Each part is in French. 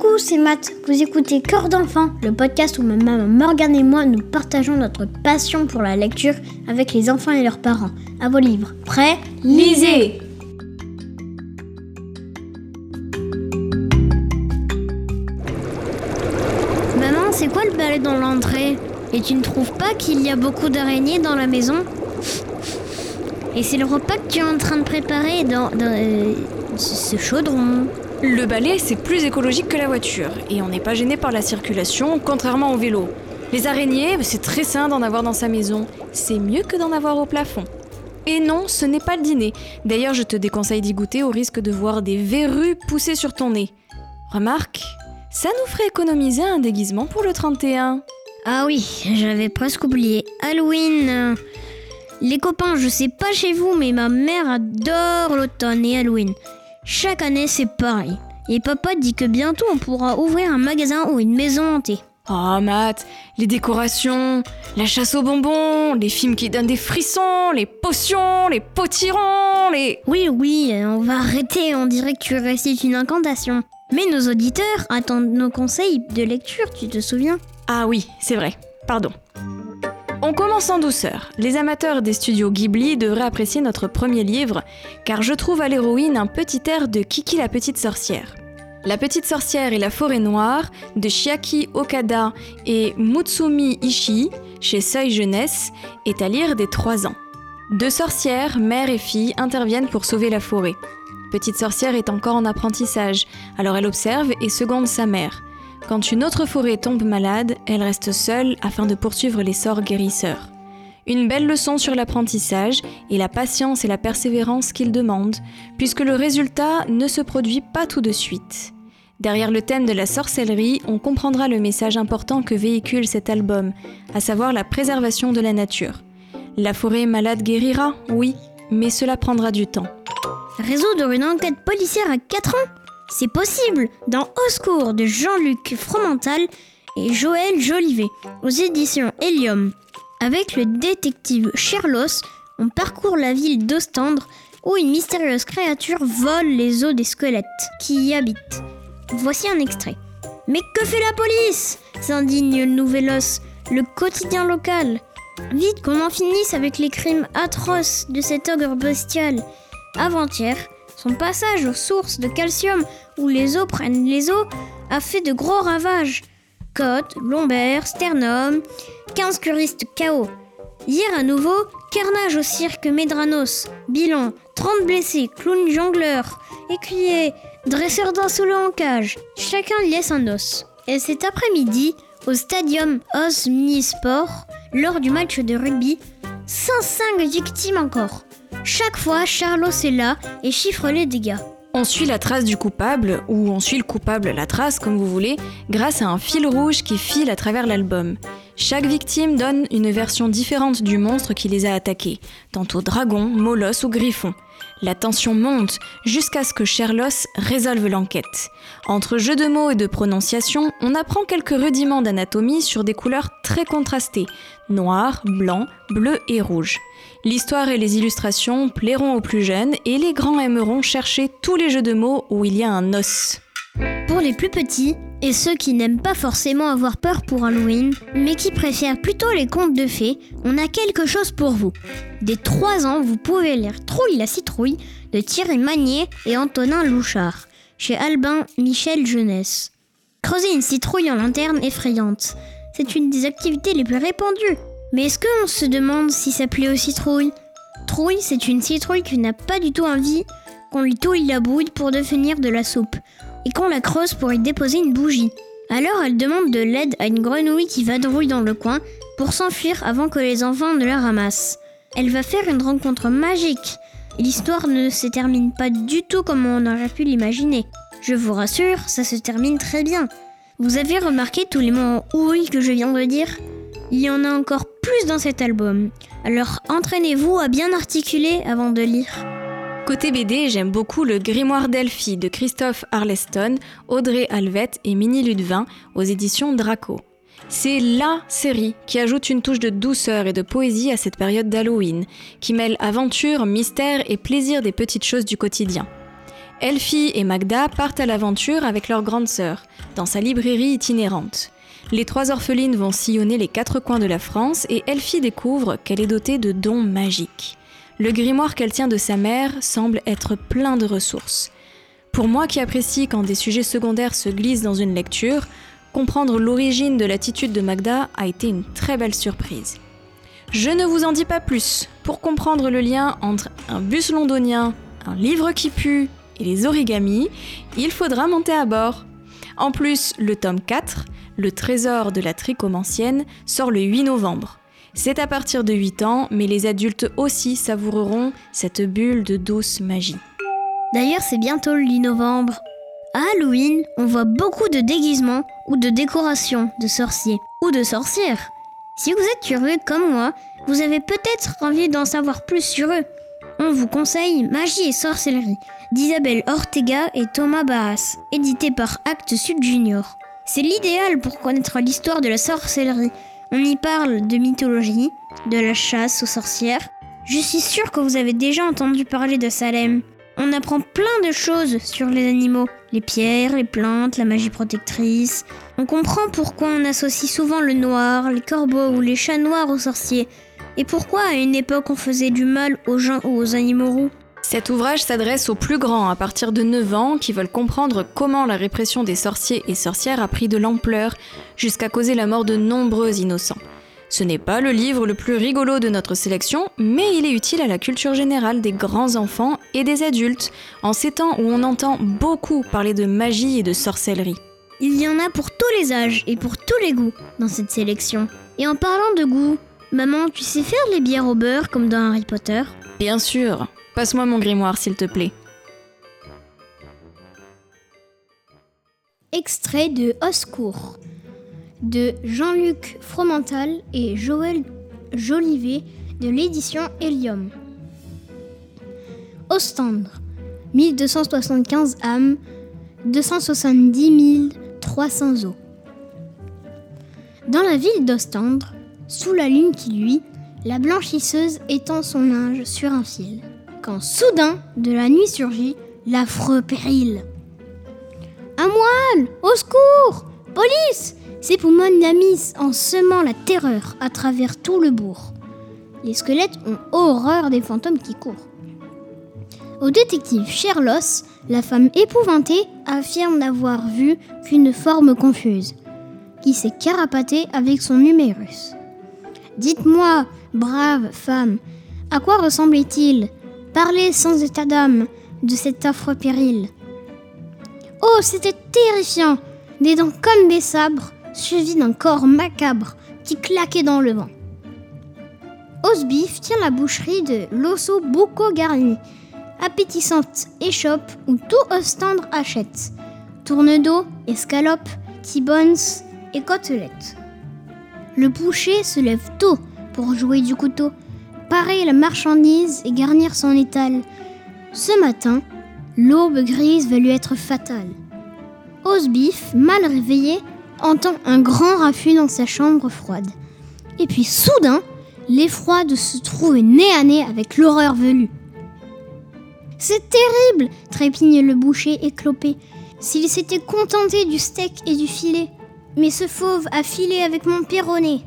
Coucou, c'est Matt. Vous écoutez Cœur d'enfant, le podcast où ma maman Morgane et moi nous partageons notre passion pour la lecture avec les enfants et leurs parents. À vos livres. Prêts Lisez Maman, c'est quoi le balai dans l'entrée? Et tu ne trouves pas qu'il y a beaucoup d'araignées dans la maison? Et c'est le repas que tu es en train de préparer dans, euh, ce chaudron. Le balai, c'est plus écologique que la voiture, et on n'est pas gêné par la circulation, contrairement au vélo. Les araignées, c'est très sain d'en avoir dans sa maison. C'est mieux que d'en avoir au plafond. Et non, ce n'est pas le dîner. D'ailleurs, je te déconseille d'y goûter au risque de voir des verrues pousser sur ton nez. Remarque, ça nous ferait économiser un déguisement pour le 31. Ah oui, j'avais presque oublié. Halloween. Les copains, je sais pas chez vous, mais ma mère adore l'automne et Halloween. Chaque année, c'est pareil. Et papa dit que bientôt on pourra ouvrir un magasin ou une maison hantée. Oh Matt, les décorations, la chasse aux bonbons, les films qui donnent des frissons, les potions, les potirons, les... Oui, oui, on va arrêter, on dirait que tu récites une incantation. Mais nos auditeurs attendent nos conseils de lecture, tu te souviens? Ah oui, c'est vrai, pardon. On commence en douceur. Les amateurs des studios Ghibli devraient apprécier notre premier livre, car je trouve à l'héroïne un petit air de Kiki la petite sorcière. La petite sorcière et la forêt noire de Chiaki Okada et Mutsumi Ishii chez Seuil Jeunesse est à lire dès 3 ans. Deux sorcières, mère et fille, interviennent pour sauver la forêt. Petite sorcière est encore en apprentissage, alors elle observe et seconde sa mère. Quand une autre forêt tombe malade, elle reste seule afin de poursuivre les sorts guérisseurs. Une belle leçon sur l'apprentissage et la patience et la persévérance qu'il demande, puisque le résultat ne se produit pas tout de suite. Derrière le thème de la sorcellerie, on comprendra le message important que véhicule cet album, à savoir la préservation de la nature. La forêt malade guérira, oui, mais cela prendra du temps. Résoudre une enquête policière à 4 ans? C'est possible dans Au secours de Jean-Luc Fromental et Joël Jolivet aux éditions Helium. Avec le détective Sherlock, on parcourt la ville d'Ostendre où une mystérieuse créature vole les os des squelettes qui y habitent. Voici un extrait. Mais que fait la police? s'indigne le Nouvel-Os, le quotidien local. Vite qu'on en finisse avec les crimes atroces de cet ogre bestial. Avant-hier, son passage aux sources de calcium où les os prennent les os a fait de gros ravages. Côte, lombaire, sternum, 15 curistes KO. Hier à nouveau, carnage au cirque Medranos. Bilan, 30 blessés, clown jongleur, écuyer, dresseur d'un solo en cage. Chacun laisse un os. Et cet après-midi, au stadium Osnisport, lors du match de rugby, 105 victimes encore. Chaque fois, Charlos est là et chiffre les dégâts. On suit la trace du coupable, ou on suit le coupable la trace, comme vous voulez, grâce à un fil rouge qui file à travers l'album. Chaque victime donne une version différente du monstre qui les a attaqués, tantôt dragon, molosse ou griffon. La tension monte jusqu'à ce que Sherlock résolve l'enquête. Entre jeux de mots et de prononciation, on apprend quelques rudiments d'anatomie sur des couleurs très contrastées noir, blanc, bleu et rouge. L'histoire et les illustrations plairont aux plus jeunes et les grands aimeront chercher tous les jeux de mots où il y a un os. Pour les plus petits, et ceux qui n'aiment pas forcément avoir peur pour Halloween, mais qui préfèrent plutôt les contes de fées, on a quelque chose pour vous. Dès 3 ans, vous pouvez lire Trouille la citrouille de Thierry Magnier et Antonin Louchard, chez Albin Michel Jeunesse. Creuser une citrouille en lanterne effrayante, c'est une des activités les plus répandues. Mais est-ce qu'on se demande si ça plaît aux citrouilles? Trouille, c'est une citrouille qui n'a pas du tout envie qu'on lui touille la bouille pour devenir de la soupe et qu'on la creuse pour y déposer une bougie. Alors elle demande de l'aide à une grenouille qui vadrouille dans le coin pour s'enfuir avant que les enfants ne la ramassent. Elle va faire une rencontre magique. L'histoire ne se termine pas du tout comme on aurait pu l'imaginer. Je vous rassure, ça se termine très bien. Vous avez remarqué tous les mots en ouïe que je viens de dire? Il y en a encore plus dans cet album. Alors entraînez-vous à bien articuler avant de lire. Côté BD, j'aime beaucoup le Grimoire d'Elphie de Christophe Arleston, Audrey Alvette et Minnie Ludvin aux éditions Draco. C'est LA série qui ajoute une touche de douceur et de poésie à cette période d'Halloween, qui mêle aventure, mystère et plaisir des petites choses du quotidien. Elfie et Magda partent à l'aventure avec leur grande sœur, dans sa librairie itinérante. Les trois orphelines vont sillonner les quatre coins de la France et Elfie découvre qu'elle est dotée de dons magiques. Le grimoire qu'elle tient de sa mère semble être plein de ressources. Pour moi qui apprécie quand des sujets secondaires se glissent dans une lecture, comprendre l'origine de l'attitude de Magda a été une très belle surprise. Je ne vous en dis pas plus. Pour comprendre le lien entre un bus londonien, un livre qui pue et les origamis, il faudra monter à bord. En plus, le tome 4, Le trésor de la tricomancienne, sort le 8 novembre. C'est à partir de 8 ans, mais les adultes aussi savoureront cette bulle de douce magie. D'ailleurs, c'est bientôt le 8 novembre. À Halloween, on voit beaucoup de déguisements ou de décorations de sorciers ou de sorcières. Si vous êtes curieux comme moi, vous avez peut-être envie d'en savoir plus sur eux. On vous conseille Magie et sorcellerie d'Isabelle Ortega et Thomas Barras, édité par Actes Sud Junior. C'est l'idéal pour connaître l'histoire de la sorcellerie. On y parle de mythologie, de la chasse aux sorcières. Je suis sûre que vous avez déjà entendu parler de Salem. On apprend plein de choses sur les animaux, les pierres, les plantes, la magie protectrice. On comprend pourquoi on associe souvent le noir, les corbeaux ou les chats noirs aux sorciers, et pourquoi à une époque on faisait du mal aux gens ou aux animaux roux. Cet ouvrage s'adresse aux plus grands à partir de 9 ans qui veulent comprendre comment la répression des sorciers et sorcières a pris de l'ampleur jusqu'à causer la mort de nombreux innocents. Ce n'est pas le livre le plus rigolo de notre sélection, mais il est utile à la culture générale des grands enfants et des adultes, en ces temps où on entend beaucoup parler de magie et de sorcellerie. Il y en a pour tous les âges et pour tous les goûts dans cette sélection. Et en parlant de goût, maman, tu sais faire les bières au beurre comme dans Harry Potter? Bien sûr. Passe-moi mon grimoire, s'il te plaît. Extrait de Oscourt de Jean-Luc Fromental et Joël Jolivet de l'édition Helium. Ostendre, 1275 âmes, 270 300 eaux. Dans la ville d'Ostendre, sous la lune qui luit, la blanchisseuse étend son linge sur un fil, quand soudain, de la nuit surgit l'affreux péril. Un moine Au secours Police c'est pour Amis en semant la terreur à travers tout le bourg. Les squelettes ont horreur des fantômes qui courent. Au détective Sherlock, la femme épouvantée affirme n'avoir vu qu'une forme confuse, qui s'est carapatée avec son numérus. Dites-moi, brave femme, à quoi ressemblait-il Parlez sans état d'âme de cet affreux péril. Oh, c'était terrifiant Des dents comme des sabres, suivi d'un corps macabre qui claquait dans le vent. Osbif tient la boucherie de l'osso Bocco Garni, appétissante échoppe où tout Ostendre achète. Tourne d'eau, escalope, t-bones et côtelettes. Le boucher se lève tôt pour jouer du couteau, parer la marchandise et garnir son étal. Ce matin, l'aube grise va lui être fatale. Osbif, mal réveillé, entend un grand raffut dans sa chambre froide. Et puis soudain, l'effroi de se trouver nez à nez avec l'horreur velue. C'est terrible trépigne le boucher éclopé. S'il s'était contenté du steak et du filet. Mais ce fauve a filé avec mon perronnet.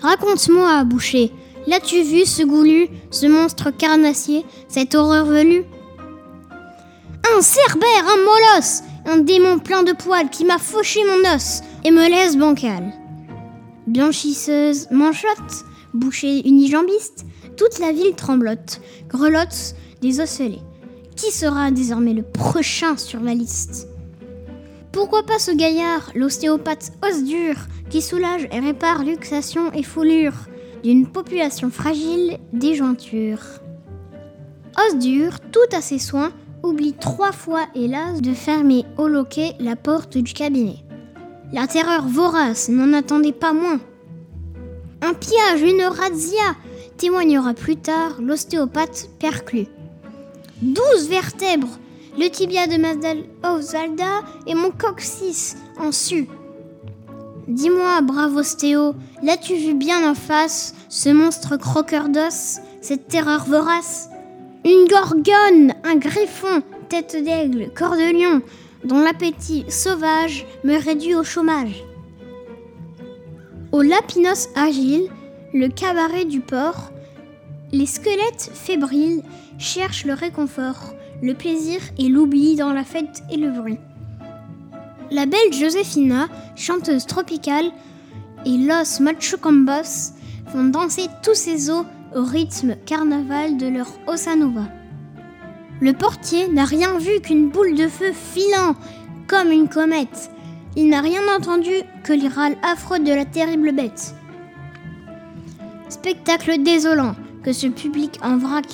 Raconte-moi, boucher, l'as-tu vu ce goulu, ce monstre carnassier, cette horreur velue? Un cerbère, un molosse un démon plein de poils qui m'a fauché mon os et me laisse bancal. Blanchisseuse, manchotte, boucher unijambiste, toute la ville tremblote, grelotte des osselets. Qui sera désormais le prochain sur la liste? Pourquoi pas ce gaillard, l'ostéopathe os dur, qui soulage et répare luxation et foulure? D'une population fragile des jointures Os dur, tout à ses soins, oublie trois fois, hélas, de fermer au loquet la porte du cabinet. La terreur vorace n'en attendait pas moins. Un pillage, une razzia, témoignera plus tard l'ostéopathe perclus. Douze vertèbres, le tibia de Mazdal Osvalda et mon coccyx en su. Dis-moi, brave ostéo, l'as-tu vu bien en face, ce monstre croqueur d'os, cette terreur vorace? Une gorgone, un griffon, tête d'aigle, corps de lion, dont l'appétit sauvage me réduit au chômage. Au Lapinos agile, le cabaret du port, les squelettes fébriles cherchent le réconfort, le plaisir et l'oubli dans la fête et le bruit. La belle Josefina, chanteuse tropicale, et Los Machucombos font danser tous ces os au rythme carnaval de leur Ossa Nova. Le portier n'a rien vu qu'une boule de feu filant comme une comète. Il n'a rien entendu que les râles affreux de la terrible bête. Spectacle désolant que ce public en vrac.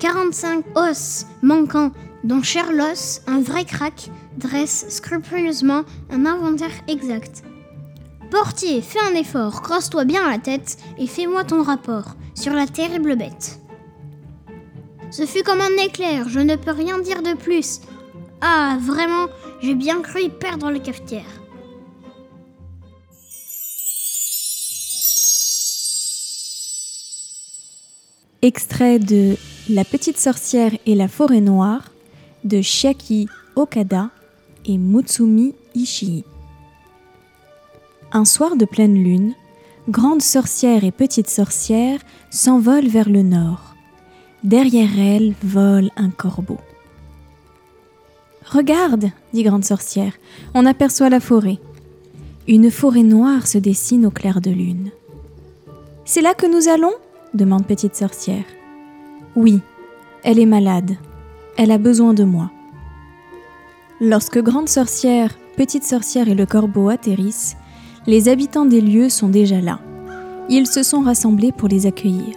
45 os manquants, dont Sherlock, un vrai crack, dresse scrupuleusement un inventaire exact. Portier, fais un effort, crosse-toi bien la tête et fais-moi ton rapport sur la terrible bête. Ce fut comme un éclair, je ne peux rien dire de plus. Ah, vraiment, j'ai bien cru y perdre le cafetière. Extrait de La petite sorcière et la forêt noire de Shiaki Okada et Mutsumi Ishii. Un soir de pleine lune, grande sorcière et petite sorcière s'envolent vers le nord. Derrière elles vole un corbeau. Regarde, dit grande sorcière, on aperçoit la forêt. Une forêt noire se dessine au clair de lune. C'est là que nous allons? demande petite sorcière. Oui, elle est malade. Elle a besoin de moi. Lorsque grande sorcière, petite sorcière et le corbeau atterrissent, les habitants des lieux sont déjà là. Ils se sont rassemblés pour les accueillir.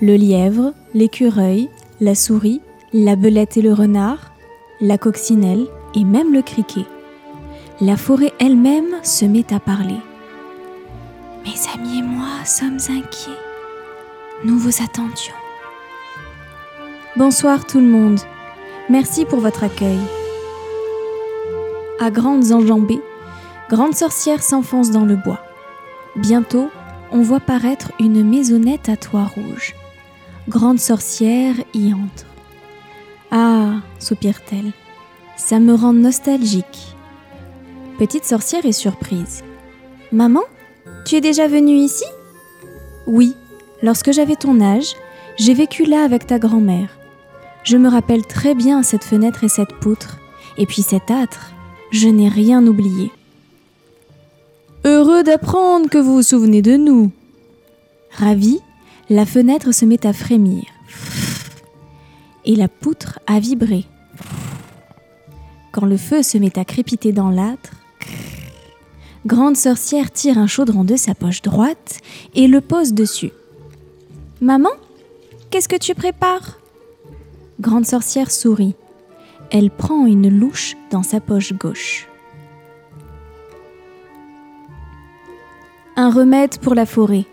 Le lièvre, l'écureuil, la souris, la belette et le renard, la coccinelle et même le criquet. La forêt elle-même se met à parler. Mes amis et moi sommes inquiets. Nous vous attendions. Bonsoir tout le monde. Merci pour votre accueil. À grandes enjambées, Grande Sorcière s'enfonce dans le bois. Bientôt, on voit paraître une maisonnette à toit rouge. Grande Sorcière y entre. Ah, soupire-t-elle, ça me rend nostalgique. Petite Sorcière est surprise. Maman, tu es déjà venue ici? Oui, Lorsque j'avais ton âge, j'ai vécu là avec ta grand-mère. Je me rappelle très bien cette fenêtre et cette poutre, et puis cet âtre. Je n'ai rien oublié. Heureux d'apprendre que vous vous souvenez de nous. Ravi, la fenêtre se met à frémir. Et la poutre à vibrer. Quand le feu se met à crépiter dans l'âtre, Grande sorcière tire un chaudron de sa poche droite et le pose dessus. Maman, qu'est-ce que tu prépares? Grande sorcière sourit. Elle prend une louche dans sa poche gauche. Un remède pour la forêt.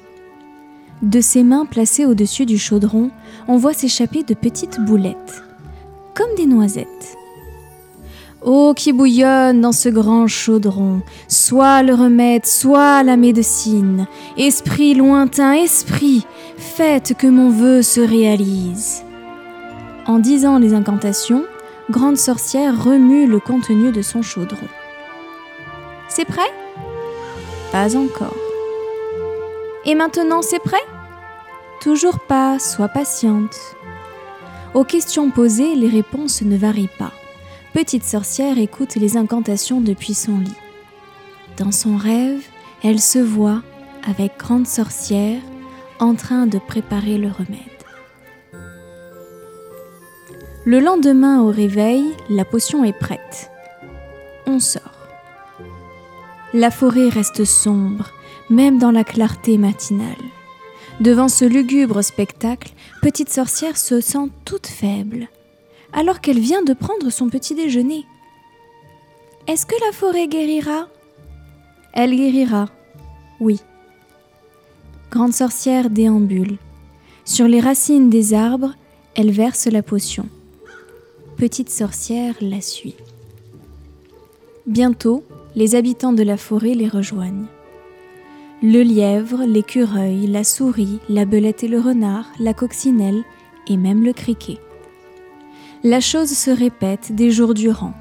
De ses mains placées au-dessus du chaudron, on voit s'échapper de petites boulettes, comme des noisettes. Oh, qui bouillonne dans ce grand chaudron, soit le remède, soit la médecine. Esprit lointain, esprit, faites que mon vœu se réalise. En disant les incantations, Grande Sorcière remue le contenu de son chaudron. C'est prêt? Pas encore. Et maintenant c'est prêt? Toujours pas, sois patiente. Aux questions posées, les réponses ne varient pas petite sorcière écoute les incantations depuis son lit. Dans son rêve, elle se voit, avec grande sorcière, en train de préparer le remède. Le lendemain au réveil, la potion est prête. On sort. La forêt reste sombre, même dans la clarté matinale. Devant ce lugubre spectacle, Petite Sorcière se sent toute faible, alors qu'elle vient de prendre son petit déjeuner. Est-ce que la forêt guérira? Elle guérira, oui. Grande sorcière déambule. Sur les racines des arbres, elle verse la potion. Petite sorcière la suit. Bientôt, les habitants de la forêt les rejoignent. Le lièvre, l'écureuil, la souris, la belette et le renard, la coccinelle et même le criquet. La chose se répète des jours durant.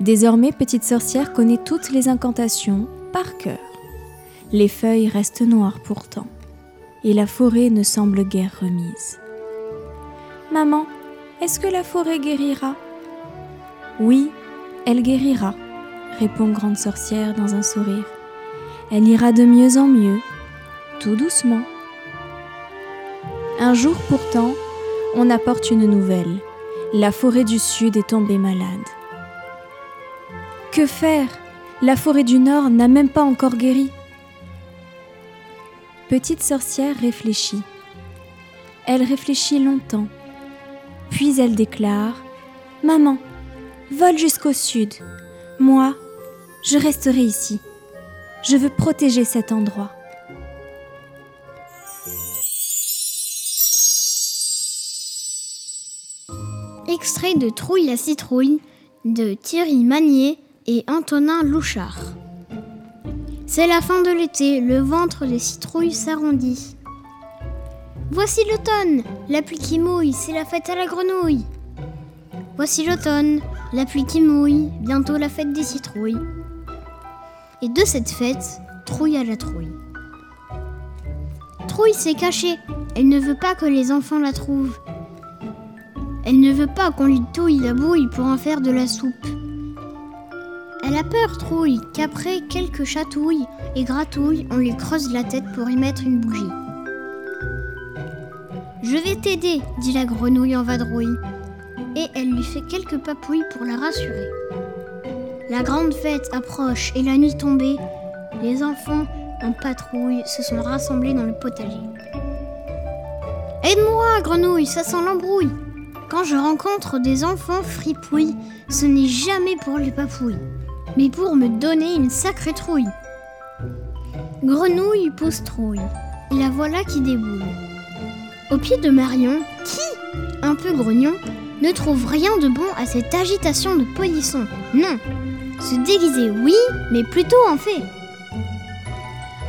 Désormais, Petite Sorcière connaît toutes les incantations par cœur. Les feuilles restent noires pourtant, et la forêt ne semble guère remise. Maman, est-ce que la forêt guérira? Oui, elle guérira, répond Grande Sorcière dans un sourire. Elle ira de mieux en mieux, tout doucement. Un jour pourtant, on apporte une nouvelle. La forêt du Sud est tombée malade. Que faire? La forêt du Nord n'a même pas encore guéri. Petite sorcière réfléchit. Elle réfléchit longtemps. Puis elle déclare ⁇ Maman, vole jusqu'au sud. Moi, je resterai ici. Je veux protéger cet endroit. Extrait de Trouille la citrouille de Thierry Magnier et Antonin Louchard. C'est la fin de l'été, le ventre des citrouilles s'arrondit. Voici l'automne, la pluie qui mouille, c'est la fête à la grenouille. Voici l'automne, la pluie qui mouille, bientôt la fête des citrouilles. Et de cette fête, Trouille à la trouille. Trouille s'est cachée, elle ne veut pas que les enfants la trouvent. Elle ne veut pas qu'on lui touille la bouille pour en faire de la soupe. Elle a peur, Trouille, qu'après quelques chatouilles et gratouilles, on lui creuse la tête pour y mettre une bougie. Je vais t'aider, dit la grenouille en vadrouille, et elle lui fait quelques papouilles pour la rassurer. La grande fête approche et la nuit tombée, les enfants en patrouille se sont rassemblés dans le potager. Aide-moi, grenouille, ça sent l'embrouille. Quand je rencontre des enfants fripouilles, ce n'est jamais pour les papouilles, mais pour me donner une sacrée trouille. Grenouille pousse trouille, et la voilà qui déboule. Au pied de Marion, qui, un peu grognon, ne trouve rien de bon à cette agitation de polisson. Non, se déguiser, oui, mais plutôt en fait.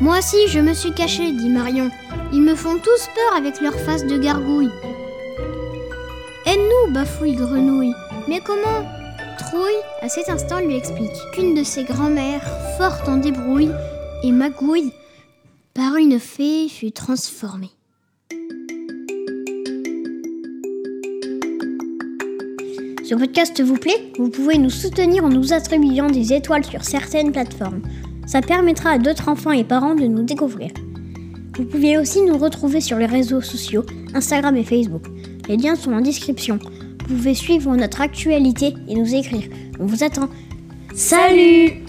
Moi aussi, je me suis cachée, dit Marion. Ils me font tous peur avec leur face de gargouille. Aide-nous, bafouille Grenouille. Mais comment Trouille, à cet instant, lui explique qu'une de ses grand-mères, forte en débrouille et magouille, par une fée, fut transformée. Ce podcast vous plaît Vous pouvez nous soutenir en nous attribuant des étoiles sur certaines plateformes. Ça permettra à d'autres enfants et parents de nous découvrir. Vous pouvez aussi nous retrouver sur les réseaux sociaux, Instagram et Facebook. Les liens sont en description. Vous pouvez suivre notre actualité et nous écrire. On vous attend. Salut